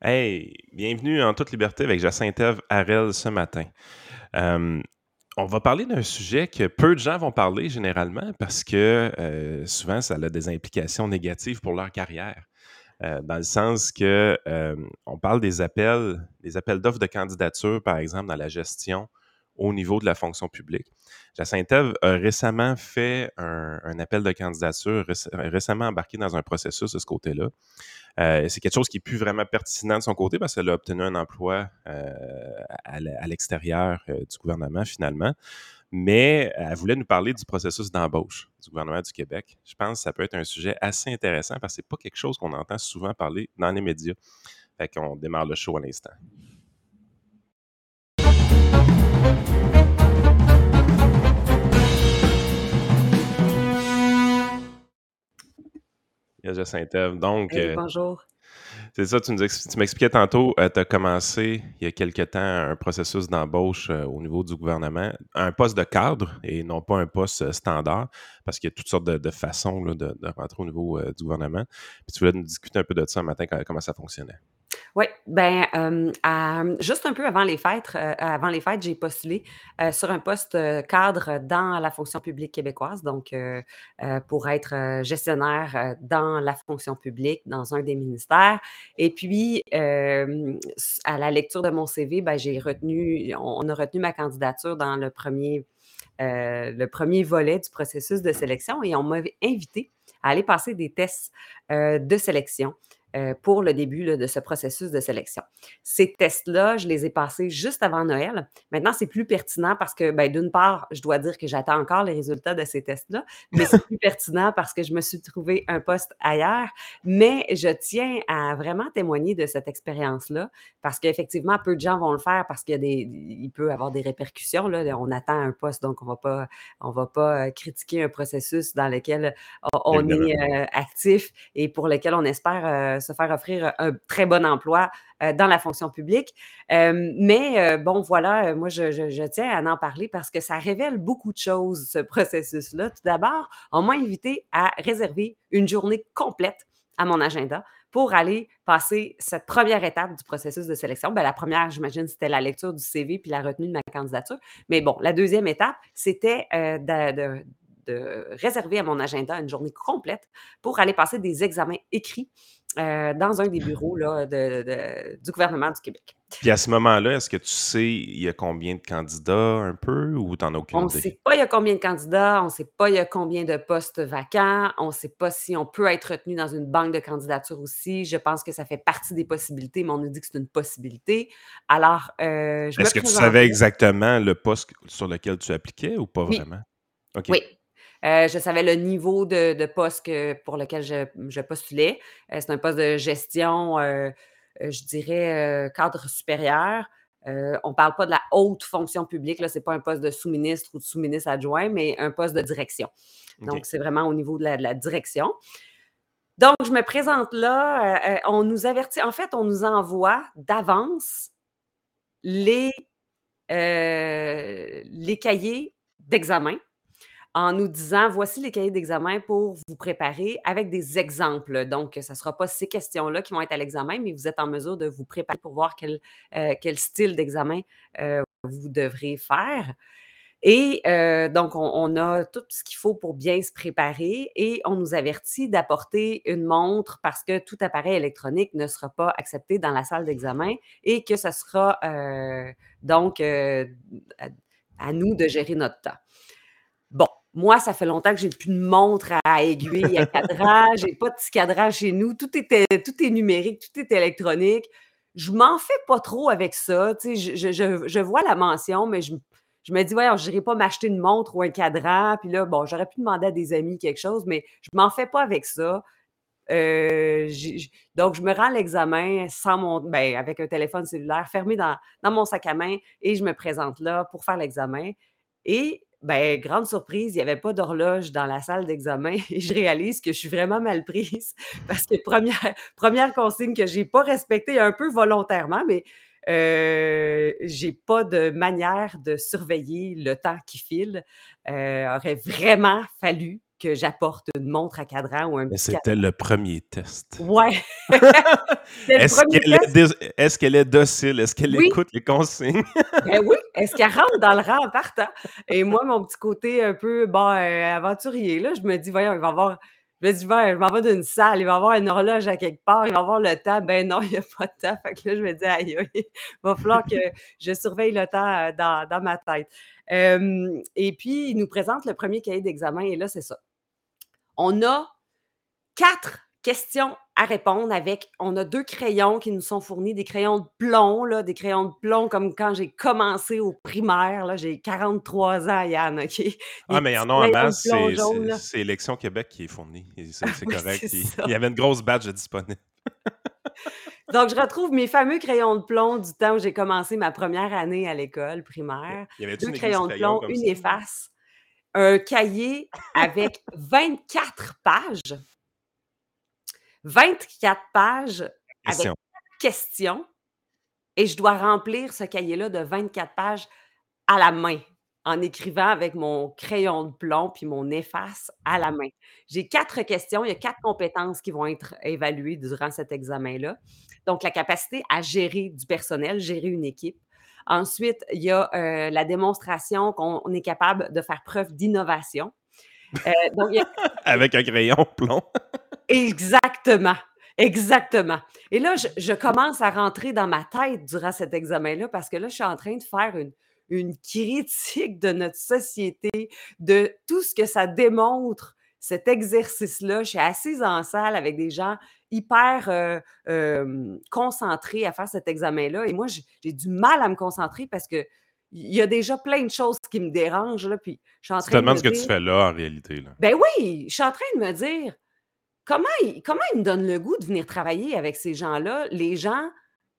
Hey, bienvenue en toute liberté avec Jacinthe Harel ce matin. Euh, on va parler d'un sujet que peu de gens vont parler généralement parce que euh, souvent ça a des implications négatives pour leur carrière. Euh, dans le sens que on parle des appels, des appels d'offres de candidature, par exemple, dans la gestion au niveau de la fonction publique. Jacinthe a récemment fait un, appel de candidature, récemment embarqué dans un processus de ce côté-là. Euh, c'est quelque chose qui est plus vraiment pertinent de son côté parce qu'elle a obtenu un emploi euh, à l'extérieur euh, du gouvernement finalement. Mais elle voulait nous parler du processus d'embauche du gouvernement du Québec. Je pense que ça peut être un sujet assez intéressant parce que c'est pas quelque chose qu'on entend souvent parler dans les médias. Fait qu'on démarre le show à l'instant. Donc, euh, bonjour. C'est ça, tu, m'expliquais tantôt, euh, tu as commencé il y a quelque temps un processus d'embauche euh, au niveau du gouvernement, un poste de cadre et non pas un poste standard, parce qu'il y a toutes sortes de, façons de, rentrer au niveau du gouvernement. Puis tu voulais nous discuter un peu de ça ce matin, comment ça fonctionnait. Oui, ben, juste un peu avant les fêtes, euh, avant les fêtes, j'ai postulé, euh, sur un poste, cadre dans la fonction publique québécoise, donc pour être, gestionnaire, dans la fonction publique, dans un des ministères et puis, à la lecture de mon CV, ben, j'ai retenu on a retenu ma candidature dans le premier le premier volet du processus de sélection et on m'avait invité à aller passer des tests, de sélection. Euh, pour le début de ce processus de sélection. Ces tests-là, je les ai passés juste avant Noël. Maintenant, c'est plus pertinent parce que, ben, d'une part, je dois dire que j'attends encore les résultats de ces tests-là, mais c'est plus pertinent parce que je me suis trouvé un poste ailleurs. Mais je tiens à vraiment témoigner de cette expérience-là parce qu'effectivement, peu de gens vont le faire parce qu'il y a des, il peut avoir des répercussions. Là. On attend un poste, donc on va pas, on va pas euh, critiquer un processus dans lequel on est euh, actif et pour lequel on espère se faire offrir un très bon emploi euh, dans la fonction publique. Euh, mais euh, bon, voilà, moi, je, tiens à en parler parce que ça révèle beaucoup de choses, ce processus-là. Tout d'abord, on m'a invité à réserver une journée complète à mon agenda pour aller passer cette première étape du processus de sélection. Bien, la première, j'imagine, c'était la lecture du CV puis la retenue de ma candidature. Mais bon, la deuxième étape, c'était de réserver à mon agenda une journée complète pour aller passer des examens écrits euh, dans un des bureaux là, du gouvernement du Québec. Puis à ce moment-là, est-ce que tu sais il y a combien de candidats un peu ou tu n'en as aucune idée? On ne sait pas il y a combien de candidats, on ne sait pas il y a combien de postes vacants, on ne sait pas si on peut être retenu dans une banque de candidatures aussi. Je pense que ça fait partie des possibilités, mais on nous dit que c'est une possibilité. Alors, euh, je Est-ce que tu savais exactement le poste sur lequel tu appliquais ou pas vraiment? Oui, euh, je savais le niveau de, poste pour lequel je, postulais. Euh, c'est un poste de gestion, euh, je dirais, cadre supérieur. on ne parle pas de la haute fonction publique, ce n'est pas un poste de sous-ministre ou de sous-ministre adjoint, mais un poste de direction. Donc, c'est vraiment au niveau de la, direction. Donc, je me présente là. on nous avertit, en fait, on nous envoie d'avance les, les cahiers d'examen en nous disant voici les cahiers d'examen pour vous préparer avec des exemples. Donc, ce ne sera pas ces questions-là qui vont être à l'examen, mais vous êtes en mesure de vous préparer pour voir quel, euh, style d'examen euh, vous devrez faire. Et euh, donc, on, a tout ce qu'il faut pour bien se préparer et on nous avertit d'apporter une montre parce que tout appareil électronique ne sera pas accepté dans la salle d'examen et que ce sera donc à nous de gérer notre temps. Moi, ça fait longtemps que j'ai plus de montre à aiguille, à cadrage, j'ai pas de petit cadrage chez nous. Tout, est numérique, tout est électronique. Je m'en fais pas trop avec ça. je, vois la mention, mais je, me dis, voyons, je n'irai pas m'acheter une montre ou un cadran. Puis là, bon, j'aurais pu demander à des amis quelque chose, mais je m'en fais pas avec ça. Euh, donc, je me rends l'examen mon, ben, avec un téléphone cellulaire fermé dans, dans mon sac à main et je me présente là pour faire l'examen. Et ben, grande surprise, il n'y avait pas d'horloge dans la salle d'examen et je réalise que je suis vraiment mal prise parce que première, consigne que je n'ai pas respectée un peu volontairement, mais euh, j'ai pas de manière de surveiller le temps qui file. Aurait vraiment fallu que j'apporte une montre à cadran ou un Mais petit c'était le premier test. Ouais. Est-ce qu'elle est, docile? Est-ce qu'elle Oui. écoute les consignes? Ben oui, est-ce qu'elle rentre dans le rang en partant? Et moi, mon petit côté un peu, bon, heu, aventurier, là, je me dis: «Voyons, il va avoir» je me dis: «Ben, je m'en vais d'une salle, il va y avoir une horloge à quelque part, il va y avoir le temps». Ben non, il y a pas de temps. Fait que là, je me dis: «Aïe, aïe, va falloir que je surveille le temps, heu, dans dans ma tête». Et puis, il nous présente le premier cahier d'examen et là, c'est ça. On a 4 questions à répondre avec on a 2 crayons qui nous sont fournis, des crayons de plomb, là, des crayons de plomb comme quand j'ai commencé au primaire, là, j'ai 43 ans, Yann, OK? Des Ah, mais il y en a en masse, c'est Élection Québec qui est fourni. Et C'est Oui, correct. Il, il y avait une grosse badge disponible. Donc, je retrouve mes fameux crayons de plomb du temps où j'ai commencé ma première année à l'école primaire. Il y avait 2 une église crayons de plomb, une efface, un cahier avec 24 pages. 24 pages avec Question. questions et je dois remplir ce cahier-là de 24 pages à la main, en écrivant avec mon crayon de plomb puis mon efface à la main. J'ai 4 questions, il y a 4 compétences qui vont être évaluées durant cet examen-là. Donc la capacité à gérer du personnel, gérer une équipe. Ensuite, il y a, heu, la démonstration qu'on on est capable de faire preuve d'innovation. Donc a Avec un crayon plomb. Exactement, exactement. Et là, je je commence à rentrer dans ma tête durant cet examen-là parce que là, je suis en train de faire une une critique de notre société, de tout ce que ça démontre, cet exercice-là. Je suis assise en salle avec des gens hyper, heu, hem, concentrés à faire cet examen-là et moi, j'ai du mal à me concentrer parce qu'il y a déjà plein de choses qui me dérangent, là, puis je suis en train de me ce que tu fais là, en réalité. Là. ben oui, je suis en train de me dire Comment ils comment ils me donnent le goût de venir travailler avec ces gens-là? Les gens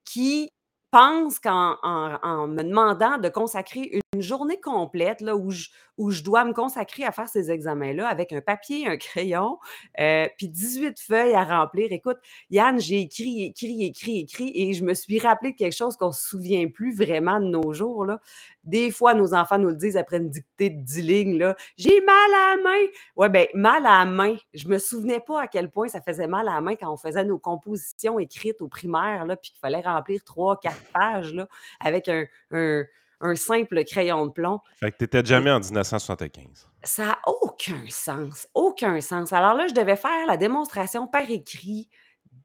qui pensent qu'en en en me demandant de consacrer une journée complète là, où je où je dois me consacrer à faire ces examens-là avec un papier, un crayon, heu, puis 18 feuilles à remplir. Écoute, Yann, j'ai écrit, écrit, écrit, écrit et je me suis rappelé de quelque chose qu'on ne se souvient plus vraiment de nos jours, là. Des fois, nos enfants nous le disent après une dictée de 10 lignes, «J'ai mal à la main». Ouais, ben, mal à la main. Je me souvenais pas à quel point ça faisait mal à la main quand on faisait nos compositions écrites au primaire, puis qu'il fallait remplir 3-4 pages, là, avec un un simple crayon de plomb. Fait que tu n'étais jamais en 1975. ça a aucun sens, aucun sens. Alors là, je devais faire la démonstration par écrit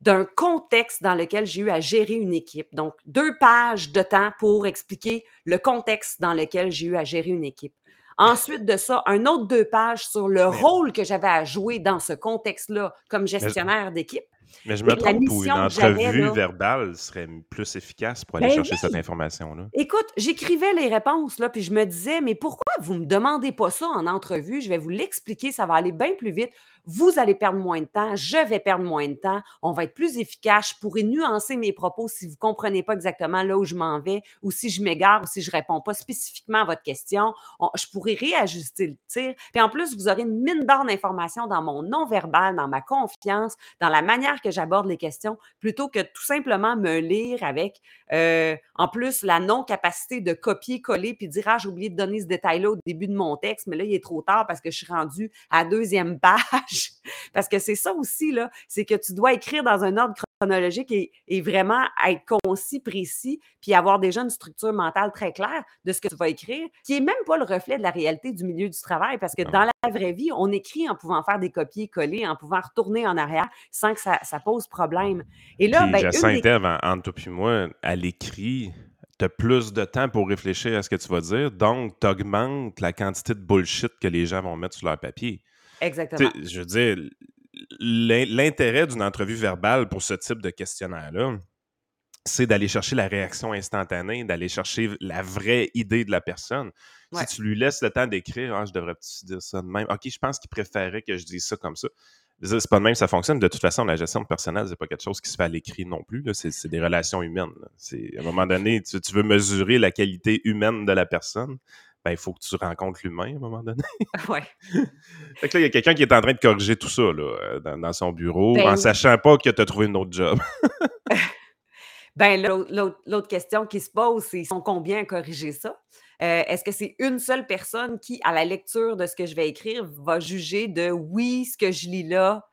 d'un contexte dans lequel j'ai eu à gérer une équipe. Donc, 2 pages de temps pour expliquer le contexte dans lequel j'ai eu à gérer une équipe. Ensuite de ça, un autre 2 pages sur le rôle que j'avais à jouer dans ce contexte-là comme gestionnaire d'équipe mais je me trompe ou une entrevue verbale serait plus efficace pour aller Ben chercher cette information-là? Écoute, j'écrivais les réponses, là, puis je me disais: «Mais pourquoi vous me demandez pas ça en entrevue? Je vais vous l'expliquer, ça va aller bien plus vite. Vous allez perdre moins de temps, je vais perdre moins de temps, on va être plus efficace, je pourrai nuancer mes propos si vous comprenez pas exactement là où je m'en vais ou si je m'égare ou si je réponds pas spécifiquement à votre question, on je pourrai réajuster le tir. Puis en plus, vous aurez une mine d'or d'informations dans mon non-verbal, dans ma confiance, dans la manière que j'aborde les questions, plutôt que tout simplement me lire avec, heu, en plus, la non-capacité de copier-coller puis dire: "Ah, j'ai oublié de donner ce détail-là au début de mon texte, mais là, il est trop tard parce que je suis rendue à 2e page." Parce que c'est ça aussi, là, c'est que tu dois écrire dans un ordre chronologique et et vraiment être concis, précis, puis avoir déjà une structure mentale très claire de ce que tu vas écrire, qui est même pas le reflet de la réalité du milieu du travail. Parce que Non. dans la vraie vie, on écrit en pouvant faire des copier-coller, en pouvant retourner en arrière sans que ça ça pose problème. Et là, Puis ben, une en entre toi puis moi, à l'écrit, tu as plus de temps pour réfléchir à ce que tu vas dire, donc tu augmentes la quantité de bullshit que les gens vont mettre sur leur papier. Exactement. je veux dire, l'in l'intérêt d'une entrevue verbale pour ce type de questionnaire-là, c'est d'aller chercher la réaction instantanée, d'aller chercher la vraie idée de la personne. Ouais. Si tu lui laisses le temps d'écrire: «Ah, je devrais-tu dire ça de même? OK, je pense qu'il préférait que je dise ça comme ça». C'est pas de même ça fonctionne. De toute façon, la gestion de personnel, c'est pas quelque chose qui se fait à l'écrit non plus. C'est des relations humaines, à un moment donné, tu tu veux mesurer la qualité humaine de la personne, ben, il faut que tu rencontres l'humain, à un moment donné. Ouais. Fait que là, il y a quelqu'un qui est en train de corriger tout ça, là, heu, dans dans son bureau, Ben en sachant pas que tu as trouvé une autre job. Ben, l'au l'autre l'autre question qui se pose, c'est ils sont combien à corriger ça? Euh, est-ce que c'est une seule personne qui, à la lecture de ce que je vais écrire, va juger de oui, ce que je lis là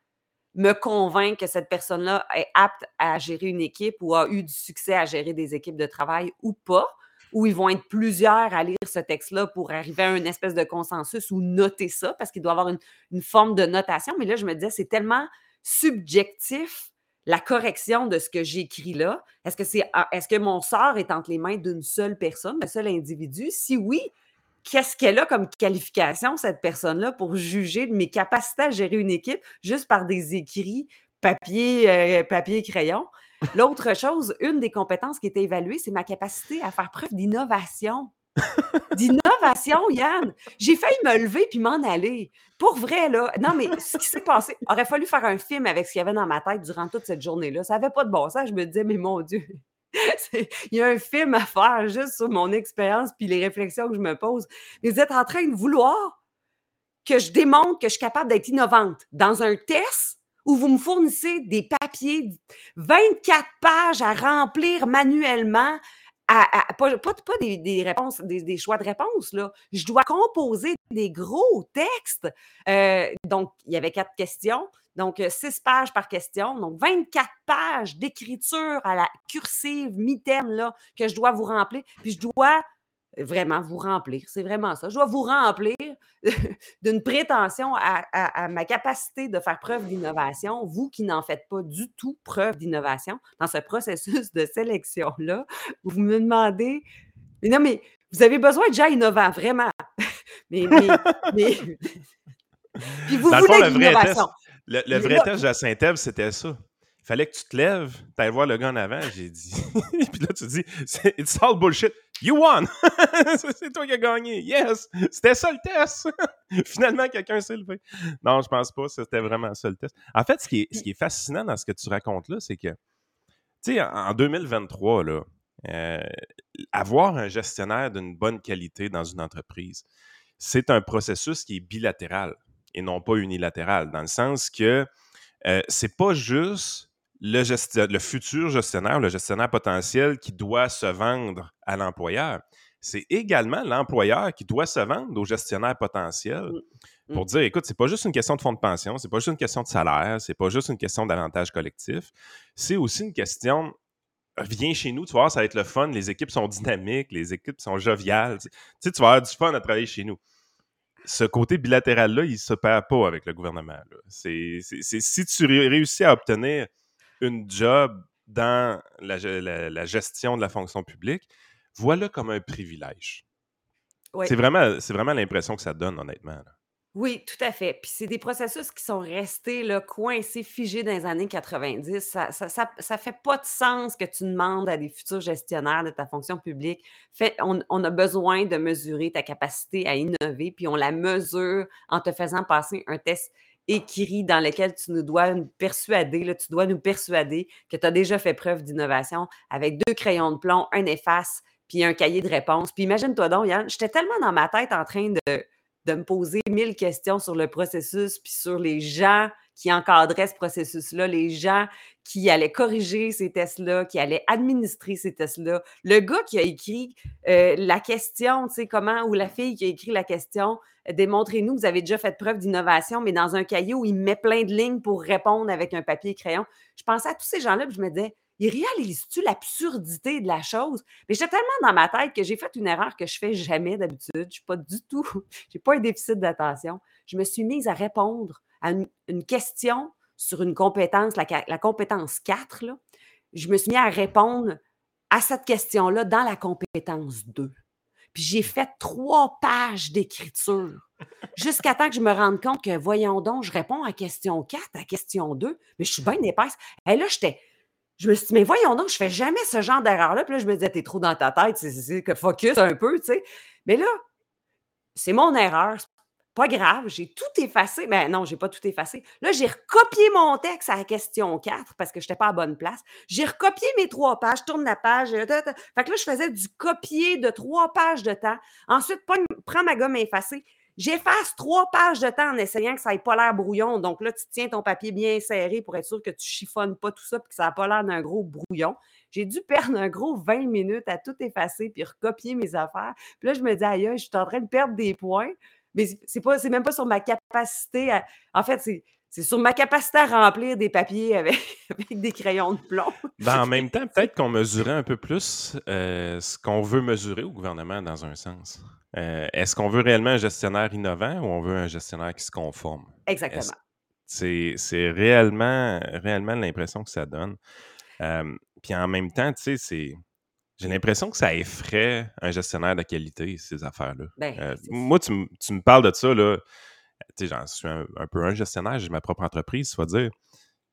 me convainc que cette personne-là est apte à gérer une équipe ou a eu du succès à gérer des équipes de travail ou pas? Ou ils vont être plusieurs à lire ce texte-là pour arriver à une espèce de consensus ou noter ça, parce qu'il doit avoir une, forme de notation. Mais là, je me disais, c'est tellement subjectif la correction de ce que j'écris là? Est-ce que, c'est, est-ce que mon sort est entre les mains d'une seule personne, d'un seul individu? Si oui, qu'est-ce qu'elle a comme qualification, cette personne-là, pour juger de mes capacités à gérer une équipe juste par des écrits papier, euh, papier crayon? L'autre chose, une des compétences qui était évaluée, c'est ma capacité à faire preuve d'innovation. D'innovation, Yann. J'ai failli me lever puis m'en aller. Pour vrai, là. Non, mais ce qui s'est passé, aurait fallu faire un film avec ce qu'il y avait dans ma tête durant toute cette journée-là. Ça n'avait pas de bon sens. Je me disais, mais mon Dieu, il y a un film à faire juste sur mon expérience puis les réflexions que je me pose. Mais vous êtes en train de vouloir que je démontre que je suis capable d'être innovante dans un test où vous me fournissez des papiers, 24 pages à remplir manuellement pas, des, choix de réponses. Là. Je dois composer des gros textes. Euh, donc, il y avait quatre questions. Donc, euh, six pages par question. Donc, 24 pages d'écriture à la cursive, mi-terme, là, que je dois vous remplir. Puis, je dois vraiment vous remplir. C'est vraiment ça. Je dois vous remplir d'une prétention à, ma capacité de faire preuve d'innovation, vous qui n'en faites pas du tout preuve d'innovation dans ce processus de sélection-là. Vous me demandez, mais non, mais vous avez besoin de gens innovants, vraiment. mais, mais, Puis vous voulez le vrai le, vrai test de la synthèse, c'était ça il fallait que tu te lèves, tu voir le gars en avant. J'ai dit. puis là, tu dis, it's all bullshit. You won! c'est toi qui as gagné. Yes! C'était ça le test! Finalement, quelqu'un s'est levé. Non, je pense pas. C'était vraiment ça le test. En fait, ce qui est, fascinant dans ce que tu racontes là, c'est que, tu sais, en 2023, là, euh, avoir un gestionnaire d'une bonne qualité dans une entreprise, c'est un processus qui est bilatéral et non pas unilatéral, dans le sens que euh, c'est pas juste le, le futur gestionnaire, le gestionnaire potentiel qui doit se vendre à l'employeur. C'est également l'employeur qui doit se vendre au gestionnaire potentiel mmh. pour mmh. dire écoute, c'est pas juste une question de fonds de pension, c'est pas juste une question de salaire, c'est pas juste une question d'avantage collectif, c'est aussi une question viens chez nous, tu vois, ça va être le fun, les équipes sont dynamiques, les équipes sont joviales. Tu sais, tu vas avoir du fun à travailler chez nous. Ce côté bilatéral-là, il ne se perd pas avec le gouvernement. C'est, si tu réussis à obtenir une job dans la, gestion de la fonction publique, voilà comme un privilège. C'est vraiment, vraiment l'impression que ça donne, honnêtement. Oui, tout à fait. Puis c'est des processus qui sont restés là, coincés, figés dans les années 90. Ça ça, fait pas de sens que tu demandes à des futurs gestionnaires de ta fonction publique. Fait, on, on a besoin de mesurer ta capacité à innover, puis on la mesure en te faisant passer un test écrit dans lequel tu nous dois nous persuader, là, tu dois nous persuader que tu as déjà fait preuve d'innovation avec deux crayons de plomb, un efface, puis un cahier de réponses. Puis imagine-toi donc, Yann, j'étais tellement dans ma tête en train de, de me poser mille questions sur le processus, puis sur les gens qui encadraient ce processus-là, les gens qui allaient corriger ces tests-là, qui allaient administrer ces tests-là. Le gars qui a écrit euh, la question, tu sais, comment, ou la fille qui a écrit la question, euh, démontrez-nous vous avez déjà fait preuve d'innovation, mais dans un cahier où il met plein de lignes pour répondre avec un papier et crayon. Je pensais à tous ces gens-là, puis je me disais, ils réalisent-tu l'absurdité de la chose? Mais j'étais tellement dans ma tête que j'ai fait une erreur que je fais jamais d'habitude. Je ne suis pas du tout, j'ai pas un déficit d'attention. Je me suis mise à répondre à une, question sur une compétence, la, compétence 4, là. je me suis mis à répondre à cette question-là dans la compétence 2. Puis j'ai fait trois pages d'écriture jusqu'à temps que je me rende compte que, voyons donc, je réponds à question 4, à question 2, mais je suis bien épaisse. Et là, j'étais. Je me suis dit, mais voyons donc, je fais jamais ce genre d'erreur-là. Puis là, je me disais, t'es trop dans ta tête, c'est que focus un peu, tu sais. Mais là, c'est mon erreur, pas grave, j'ai tout effacé. Mais ben, non, j'ai pas tout effacé. Là, j'ai recopié mon texte à la question 4 parce que je n'étais pas à bonne place. J'ai recopié mes trois pages, tourne la page. Fait que là, je faisais du copier de trois pages de temps. Ensuite, prends ma gomme effacée. J'efface trois pages de temps en essayant que ça n'ait pas l'air brouillon. Donc là, tu tiens ton papier bien serré pour être sûr que tu chiffonnes pas tout ça et que ça n'a pas l'air d'un gros brouillon. J'ai dû perdre un gros 20 minutes à tout effacer puis recopier mes affaires. Puis là, je me dis, aïe, je suis en train de perdre des points. Mais c'est pas, c'est même pas sur ma capacité à. En fait, c'est c'est sur ma capacité à remplir des papiers avec, des crayons de plomb. Ben, en même temps, peut-être qu'on mesurait un peu plus euh, ce qu'on veut mesurer au gouvernement dans un sens. Euh, est-ce qu'on veut réellement un gestionnaire innovant ou on veut un gestionnaire qui se conforme? Exactement. C'est réellement, réellement l'impression que ça donne. Euh, puis en même temps, tu sais, c'est. J'ai l'impression que ça effraie un gestionnaire de qualité, ces affaires-là. Ben, moi, tu, tu, me parles de ça, là tu sais, j'en suis un, peu un gestionnaire, j'ai ma propre entreprise, tu vas dire.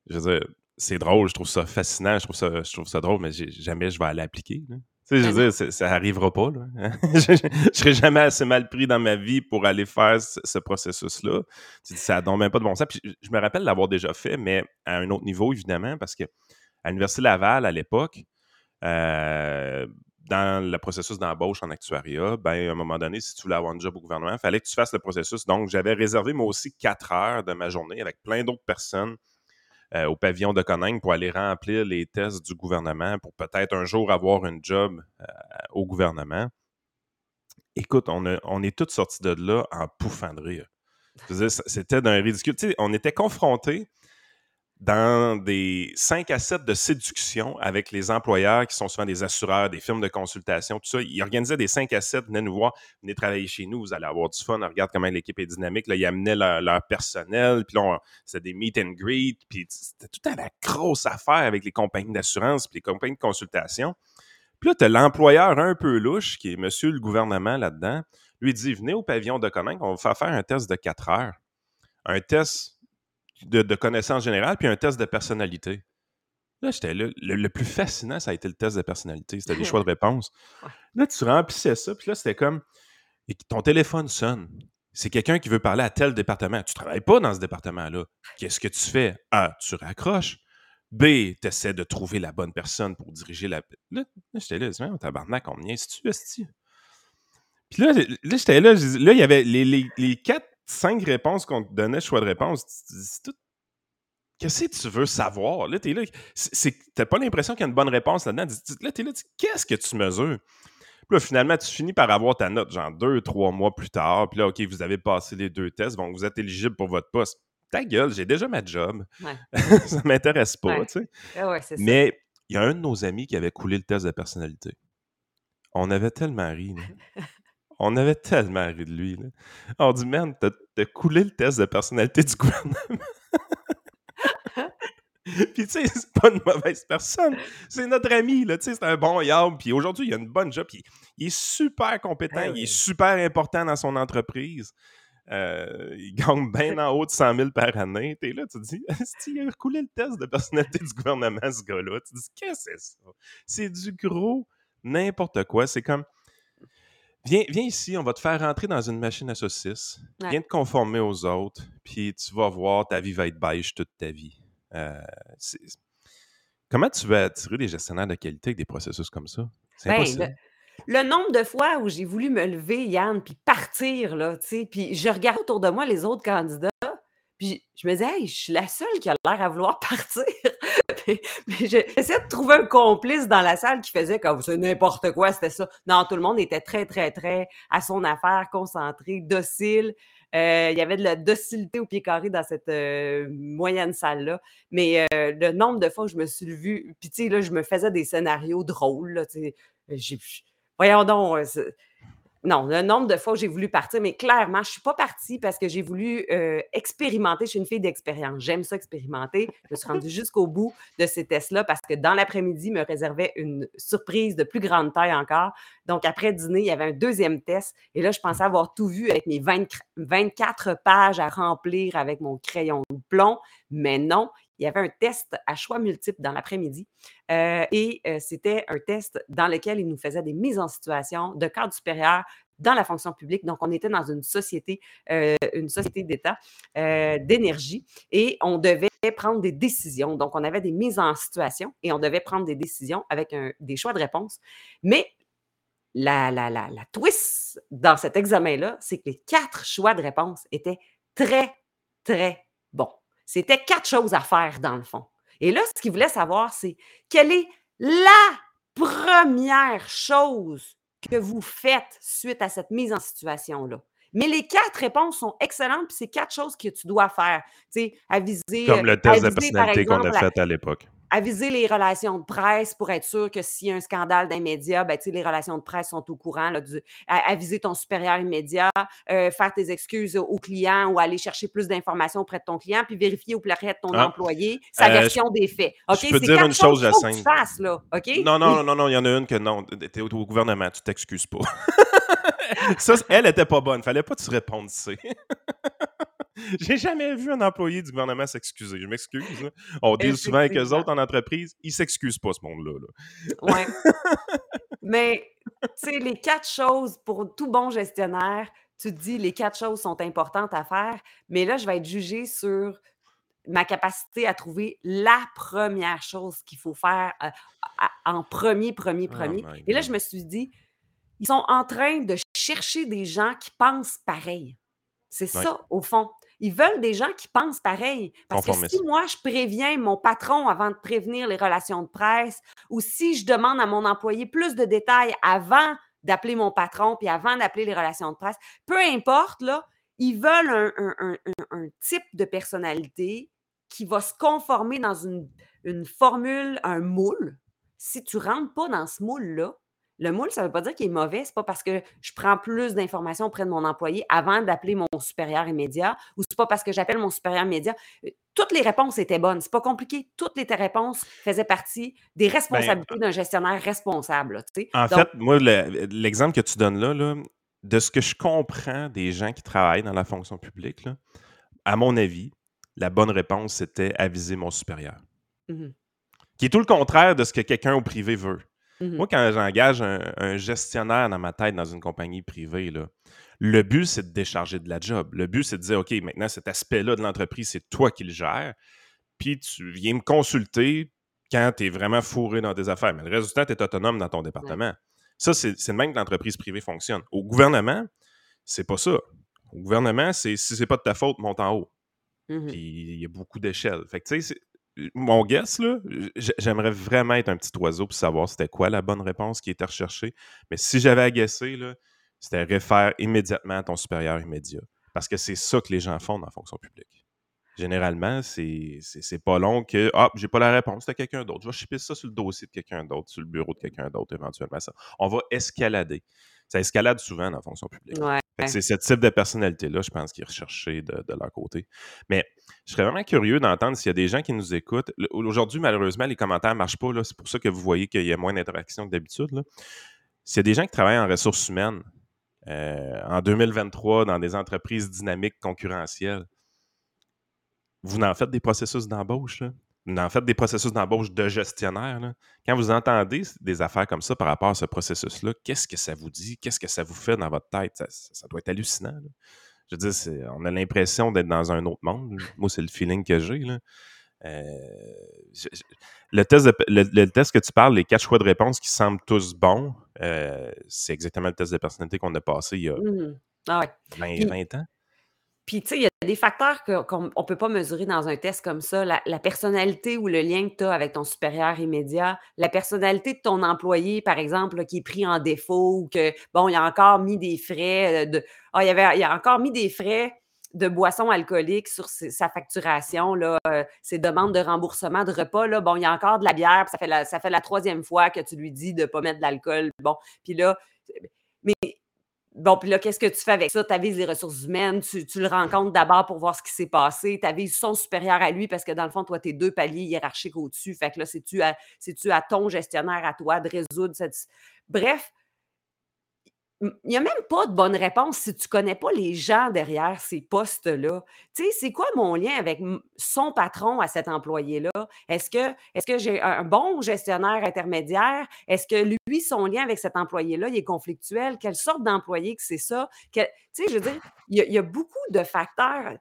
Je veux dire, c'est drôle, je trouve ça fascinant, je trouve ça, je trouve ça drôle, mais jamais je vais aller l'appliquer. Tu sais, je veux ben dire, ça n'arrivera pas. Là. je ne serai jamais assez mal pris dans ma vie pour aller faire ce, processus-là. Ça n'a même pas de bon sens. Puis je me rappelle l'avoir déjà fait, mais à un autre niveau, évidemment, parce que à l'Université Laval, à l'époque, euh, dans le processus d'embauche en actuariat, ben, à un moment donné, si tu voulais avoir un job au gouvernement, il fallait que tu fasses le processus. Donc, j'avais réservé moi aussi quatre heures de ma journée avec plein d'autres personnes euh, au pavillon de Coningue pour aller remplir les tests du gouvernement pour peut-être un jour avoir un job euh, au gouvernement. Écoute, on, est tous sortis de là en pouffant de rire. C'était d'un ridicule. Tu sais, on était confrontés dans des 5 à 7 de séduction avec les employeurs qui sont souvent des assureurs, des firmes de consultation, tout ça. Ils organisaient des 5 à 7, venez nous voir, venez travailler chez nous, vous allez avoir du fun, regarde comment l'équipe est dynamique. Là, ils amenaient leur, personnel, puis là, c'était des meet and greet, puis c'était tout à la grosse affaire avec les compagnies d'assurance, puis les compagnies de consultation. Puis là, tu as l'employeur un peu louche, qui est monsieur le gouvernement là-dedans, lui dit, venez au pavillon de Coninck, on va faire faire un test de 4 heures. Un test de, connaissances générales, puis un test de personnalité. Là, j'étais là. Le, plus fascinant, ça a été le test de personnalité. C'était des choix de réponse. Là, tu remplissais ça, puis là, c'était comme ton téléphone sonne. C'est quelqu'un qui veut parler à tel département. Tu ne travailles pas dans ce département-là. Qu'est-ce que tu fais? A. Tu raccroches. B. Tu essaies de trouver la bonne personne pour diriger la. Là, j'étais là, on tabarnak, on me tu Puis là, là j'étais là, là, il y avait les, les, les quatre cinq réponses qu'on te donnait, choix de réponse, Qu'est-ce que tu veux savoir? Là, t'es là. T'as pas l'impression qu'il y a une bonne réponse là-dedans. Là, t'es là, qu'est-ce que tu mesures? Puis là, finalement, tu finis par avoir ta note, genre deux, trois mois plus tard. Puis là, OK, vous avez passé les deux tests, donc vous êtes éligible pour votre poste. Ta gueule, j'ai déjà ma job. ça m'intéresse pas, tu sais. Ah Mais il y a un de nos amis qui avait coulé le test de personnalité. On avait tellement ri. On avait tellement ri de lui. Là. On dit, man, t'as coulé le test de personnalité du gouvernement. puis tu sais, c'est pas une mauvaise personne. C'est notre ami, là, tu sais, c'est un bon yard. Puis aujourd'hui, il a une bonne job. Puis il est super compétent, il est super important dans son entreprise. Euh, il gagne bien en haut de 100 000 par année. T'es là, tu te dis, il a coulé le test de personnalité du gouvernement, ce gars-là. Tu te dis, qu'est-ce que c'est ça? C'est du gros n'importe quoi. C'est comme, Viens, viens, ici, on va te faire rentrer dans une machine à saucisses. Viens te conformer aux autres, puis tu vas voir, ta vie va être beige toute ta vie. Euh, comment tu vas attirer des gestionnaires de qualité avec des processus comme ça? C'est ben, impossible. Le, nombre de fois où j'ai voulu me lever, Yann, puis partir, là, tu sais, puis je regarde autour de moi les autres candidats, puis je me disais, hey, je suis la seule qui a l'air à vouloir partir. J'essayais de trouver un complice dans la salle qui faisait comme c'est n'importe quoi, c'était ça. Non, tout le monde était très, très, très à son affaire, concentré, docile. Euh, il y avait de la docilité au pied carré dans cette euh, moyenne salle-là. Mais euh, le nombre de fois où je me suis vue, puis tu sais, là, je me faisais des scénarios drôles. Voyons donc, non, le nombre de fois où j'ai voulu partir, mais clairement, je ne suis pas partie parce que j'ai voulu euh, expérimenter. Je suis une fille d'expérience. J'aime ça expérimenter. Je suis rendue jusqu'au bout de ces tests-là parce que dans l'après-midi, me réservait une surprise de plus grande taille encore. Donc, après dîner, il y avait un deuxième test. Et là, je pensais avoir tout vu avec mes 24 pages à remplir avec mon crayon de plomb. Mais non, il y avait un test à choix multiples dans l'après-midi. Euh, et euh, c'était un test dans lequel il nous faisait des mises en situation de cadre supérieur dans la fonction publique. Donc, on était dans une société, euh, une société d'État d'énergie et on devait prendre des décisions. Donc, on avait des mises en situation et on devait prendre des décisions avec des choix de réponse. Mais la, la, la, la twist, dans cet examen-là, c'est que les quatre choix de réponse étaient très, très bons. C'était quatre choses à faire dans le fond. Et là, ce qu'il voulait savoir, c'est quelle est la première chose que vous faites suite à cette mise en situation-là. Mais les quatre réponses sont excellentes, puis c'est quatre choses que tu dois faire. Tu sais, aviser. Comme le test de aviser, personnalité qu'on a fait à l'époque. Aviser les relations de presse pour être sûr que s'il y a un scandale dans les médias, ben, tu sais, les relations de presse sont au courant. Là, du- aviser ton supérieur immédiat, euh, faire tes excuses au client ou aller chercher plus d'informations auprès de ton client, puis vérifier au pluriel de ton Ah, employé sa euh, version des faits. OK? je peux dire une chose, que tu fasses, là. OK? Non, non, non, non, il y en a une que non. T'es au, au gouvernement, tu t'excuses pas. ça, elle était pas bonne. Fallait pas que tu répondes C. J'ai jamais vu un employé du gouvernement s'excuser. Je m'excuse. là. On deal souvent avec eux autres en entreprise. Ils s'excusent pas, ce monde-là. là. Ouais. Mais, tu sais, les quatre choses pour tout bon gestionnaire, tu te dis les quatre choses sont importantes à faire, mais là, je vais être jugée sur ma capacité à trouver la première chose qu'il faut faire euh, en premier, premier, Oh premier. Et là, je me suis dit, ils sont en train de chercher des gens qui pensent pareil. C'est ça, au fond. Ils veulent des gens qui pensent pareil. Parce que si moi, je préviens mon patron avant de prévenir les relations de presse, ou si je demande à mon employé plus de détails avant d'appeler mon patron, puis avant d'appeler les relations de presse, peu importe, là, ils veulent un, un- un- un- un type de personnalité qui va se conformer dans une, une formule, un moule. Si tu ne rentres pas dans ce moule-là, le moule, ça ne veut pas dire qu'il est mauvais. C'est pas parce que je prends plus d'informations auprès de mon employé avant d'appeler mon supérieur immédiat ou c'est pas parce que j'appelle mon supérieur immédiat. Euh, Toutes les réponses étaient bonnes. C'est pas compliqué. Toutes les réponses faisaient partie des responsabilités d'un gestionnaire responsable. là, tu sais. Ben, En Donc, fait, moi, le- l'exemple que tu donnes là, là, de ce que je comprends des gens qui travaillent dans la fonction publique, là, à mon avis, la bonne réponse, c'était aviser mon supérieur. mhm, Qui est tout le contraire de ce que quelqu'un au privé veut. Mhm. Moi, quand j'engage un, un gestionnaire dans ma tête dans une compagnie privée, là, le but, c'est de décharger de la job. Le but, c'est de dire, OK, maintenant, cet aspect-là de l'entreprise, c'est toi qui le gères. Puis tu viens me consulter quand tu es vraiment fourré dans tes affaires. Mais le reste du temps, tu es autonome dans ton département. Ça, c'est de même que l'entreprise privée fonctionne. Au gouvernement, c'est pas ça. Au gouvernement, c'est si c'est pas de ta faute, monte en haut. Mhm. Puis il y a beaucoup d'échelles. Fait que, tu sais, c'est- mon guess, là, j'aimerais vraiment être un petit oiseau pour savoir c'était quoi la bonne réponse qui était recherchée. Mais si j'avais à guesser, c'était réfère immédiatement à ton supérieur immédiat. Parce que c'est ça que les gens font dans la fonction publique. Généralement, c'est c'est- pas long que Ah, j'ai pas la réponse, c'est à quelqu'un d'autre. Je vais chipper ça sur le dossier de quelqu'un d'autre, sur le bureau de quelqu'un d'autre, éventuellement. Ça. On va escalader. Ça escalade souvent dans la fonction publique. Ouais. C'est ce type de personnalité-là, je pense, qui est recherché de, de leur côté. Mais je serais vraiment curieux d'entendre s'il y a des gens qui nous écoutent. Aujourd'hui, malheureusement, les commentaires ne marchent pas. C'est pour ça que vous voyez qu'il y a moins d'interaction que d'habitude. S'il y a des gens qui travaillent en ressources humaines euh, en 2023 dans des entreprises dynamiques concurrentielles, vous en faites des processus d'embauche. En faites des processus d'embauche de gestionnaire. là. Quand vous entendez des affaires comme ça par rapport à ce processus-là, qu'est-ce que ça vous dit? Qu'est-ce que ça vous fait dans votre tête? Ça, doit être hallucinant. là. Je veux dire, on a l'impression d'être dans un autre monde. Moi, c'est le feeling que j'ai. Euh, le, test de- le, le test que tu parles, les quatre choix de réponse qui semblent tous bons, euh, c'est exactement le test de personnalité qu'on a passé il y a Mhm. Ah ouais. 20, Puis- 20 ans. Puis, tu sais, il y a des facteurs qu'on ne peut pas mesurer dans un test comme ça. La, personnalité ou le lien que tu as avec ton supérieur immédiat, la personnalité de ton employé, par exemple, qui est pris en défaut ou que, bon, il a encore mis des frais euh, de. Ah, il, avait, il a encore mis des frais de boissons alcooliques sur sa facturation, là, euh, ses demandes de remboursement de repas. Là, bon, il y a encore de la bière, puis ça fait la, ça fait la troisième fois que tu lui dis de ne pas mettre de l'alcool. Bon, puis là, mais Bon, puis là, qu'est-ce que tu fais avec ça? Tu avises les ressources humaines, tu, le rencontres d'abord pour voir ce qui s'est passé, tu avises son supérieur à lui parce que dans le fond, toi, tu es deux paliers hiérarchiques au-dessus. Fait que là, c'est-tu à, à ton gestionnaire, à toi, de résoudre cette. Bref, il n'y a même pas de bonne réponse si tu ne connais pas les gens derrière ces postes-là. Tu sais, c'est quoi mon lien avec son patron à cet employé-là? Est-ce que, est que j'ai un bon gestionnaire intermédiaire? Est-ce que lui, son lien avec cet employé-là, il est conflictuel? Quelle sorte d'employé que c'est ça? Tu sais, je veux dire, il y a beaucoup de facteurs.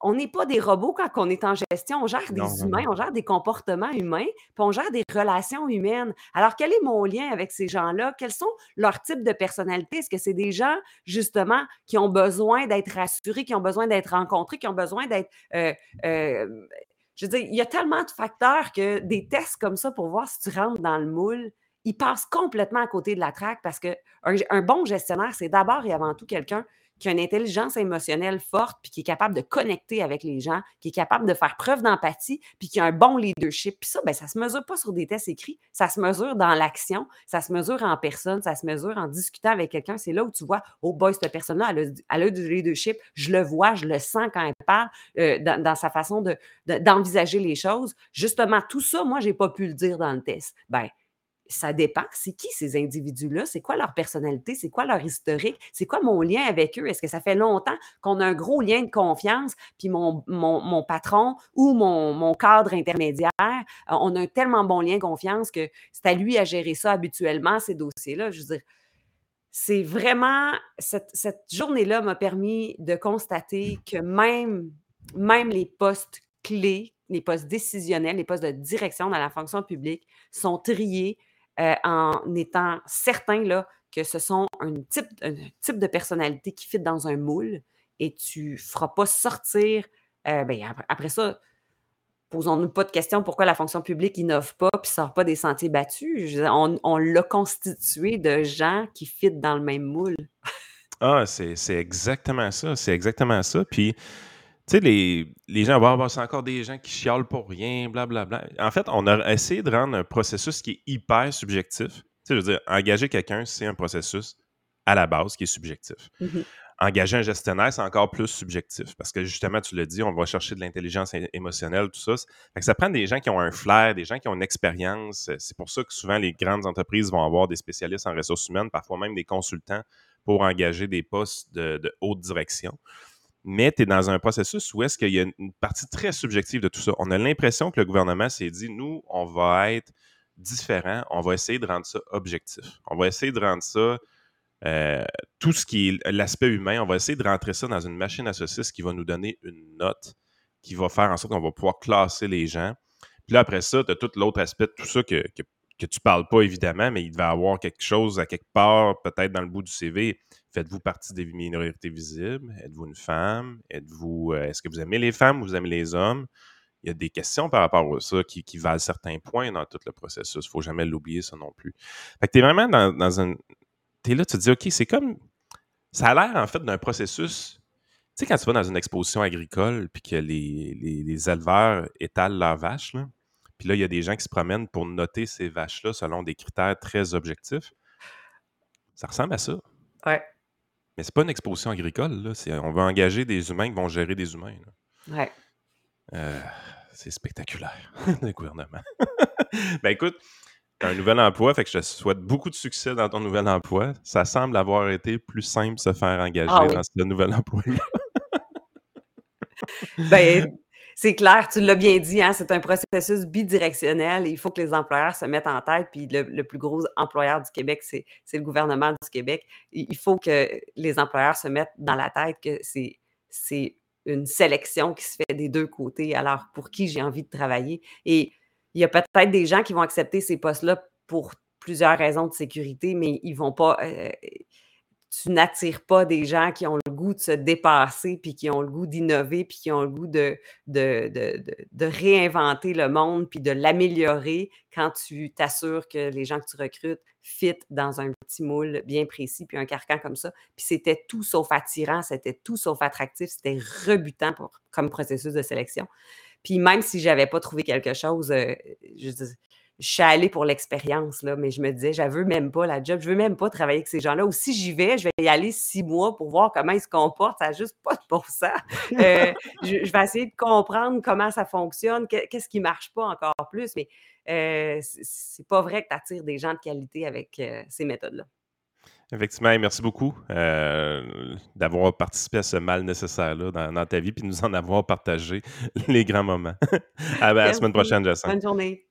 On n'est pas des robots quand on est en gestion. On gère des humains, on gère des comportements humains, puis on gère des relations humaines. Alors, quel est mon lien avec ces gens-là? Quels sont leurs types de personnalités? Est-ce que c'est des gens, justement, qui ont besoin d'être rassurés, qui ont besoin d'être rencontrés, qui ont besoin d'être. Euh, euh, je veux dire, il y a tellement de facteurs que des tests comme ça pour voir si tu rentres dans le moule, ils passent complètement à côté de la traque parce qu'un un bon gestionnaire, c'est d'abord et avant tout quelqu'un qui a une intelligence émotionnelle forte, puis qui est capable de connecter avec les gens, qui est capable de faire preuve d'empathie, puis qui a un bon leadership. Puis ça, ben, ça se mesure pas sur des tests écrits, ça se mesure dans l'action, ça se mesure en personne, ça se mesure en discutant avec quelqu'un. C'est là où tu vois, oh boy, cette personne-là, elle, a, du leadership, je le vois, je le sens quand elle parle, euh, dans, sa façon d'envisager les choses. Justement, tout ça, moi, j'ai pas pu le dire dans le test. Ben, ça dépend. C'est qui ces individus-là? C'est quoi leur personnalité? C'est quoi leur historique? C'est quoi mon lien avec eux? Est-ce que ça fait longtemps qu'on a un gros lien de confiance? Puis mon, mon, patron ou mon, mon, cadre intermédiaire, euh, on a un tellement bon lien de confiance que c'est à lui à gérer ça habituellement, ces dossiers-là. Je veux dire, c'est vraiment, cette, cette journée-là m'a permis de constater que même, même les postes clés, les postes décisionnels, les postes de direction dans la fonction publique sont triés euh, en étant certain là, que ce sont un type, un type de personnalité qui fit dans un moule et tu ne feras pas sortir. Euh, ben, après, ça, posons-nous pas de questions pourquoi la fonction publique n'innove pas ne sort pas des sentiers battus. on, on l'a constitué de gens qui fit dans le même moule. ah, c'est exactement ça. C'est exactement ça. Puis tu sais, les, les gens, vont c'est encore des gens qui chialent pour rien, blablabla. En fait, on a essayé de rendre un processus qui est hyper subjectif. Tu sais, je veux dire, engager quelqu'un, c'est un processus à la base qui est subjectif. Mm-hmm. Engager un gestionnaire, c'est encore plus subjectif parce que justement, tu l'as dit, on va chercher de l'intelligence émotionnelle, tout ça. ça prend des gens qui ont un flair, des gens qui ont une expérience. C'est pour ça que souvent les grandes entreprises vont avoir des spécialistes en ressources humaines, parfois même des consultants pour engager des postes de haute direction mais tu es dans un processus où est-ce qu'il y a une partie très subjective de tout ça. On a l'impression que le gouvernement s'est dit, nous, on va être différent, on va essayer de rendre ça objectif. On va essayer de rendre ça, euh, tout ce qui est l'aspect humain, on va essayer de rentrer ça dans une machine à saucisses qui va nous donner une note, qui va faire en sorte qu'on va pouvoir classer les gens. Puis là, après ça, tu as tout l'autre aspect de tout ça que, que que tu parles pas évidemment, mais il devait avoir quelque chose à quelque part, peut-être dans le bout du CV. Faites-vous partie des minorités visibles? Êtes-vous une femme? Êtes-vous euh, est-ce que vous aimez les femmes ou vous aimez les hommes? Il y a des questions par rapport à ça qui, valent certains points dans tout le processus. Il ne faut jamais l'oublier, ça non plus. Fait que tu es vraiment dans, dans un. Tu es là, tu te dis, OK, c'est comme. Ça a l'air en fait d'un processus. Tu sais, quand tu vas dans une exposition agricole puis que les, les, les éleveurs étalent leurs vaches, là, puis là, il y a des gens qui se promènent pour noter ces vaches-là selon des critères très objectifs. Ça ressemble à ça. Ouais. Mais c'est pas une exposition agricole. Là. On va engager des humains qui vont gérer des humains. Ouais. Euh, c'est spectaculaire, le gouvernement. ben écoute, un nouvel emploi, fait que je te souhaite beaucoup de succès dans ton nouvel emploi. Ça semble avoir été plus simple de se faire engager ah dans ce nouvel emploi. ben, c'est clair, tu l'as bien dit, hein, c'est un processus bidirectionnel il faut que les employeurs se mettent en tête. Puis le, plus gros employeur du Québec, c'est le gouvernement du Québec. Il faut que les employeurs se mettent dans la tête que c'est une sélection qui se fait des deux côtés. Alors, pour qui j'ai envie de travailler? Et il y a peut-être des gens qui vont accepter ces postes-là pour plusieurs raisons de sécurité, mais ils ne vont pas. Euh, tu n'attires pas des gens qui ont le goût de se dépasser, puis qui ont le goût d'innover, puis qui ont le goût de, réinventer le monde, puis de l'améliorer quand tu t'assures que les gens que tu recrutes fit dans un petit moule bien précis, puis un carcan comme ça. Puis c'était tout sauf attirant, c'était tout sauf attractif, c'était rebutant comme processus de sélection. Puis même si je n'avais pas trouvé quelque chose, euh, je, je suis allée pour l'expérience, là, mais je me disais, je veux même pas la job, je veux même pas travailler avec ces gens-là. Ou si j'y vais, je vais y aller six mois pour voir comment ils se comportent. Ça n'a juste pas de bon sens. Euh, je, vais essayer de comprendre comment ça fonctionne, qu'est-ce qui ne marche pas encore plus. Mais euh, c'est pas vrai que tu attires des gens de qualité avec euh, ces méthodes-là. Effectivement, merci beaucoup euh, d'avoir participé à ce mal nécessaire-là dans, ta vie, puis nous en avoir partagé les grands moments. à, la semaine prochaine, Jacinthe. Bonne journée.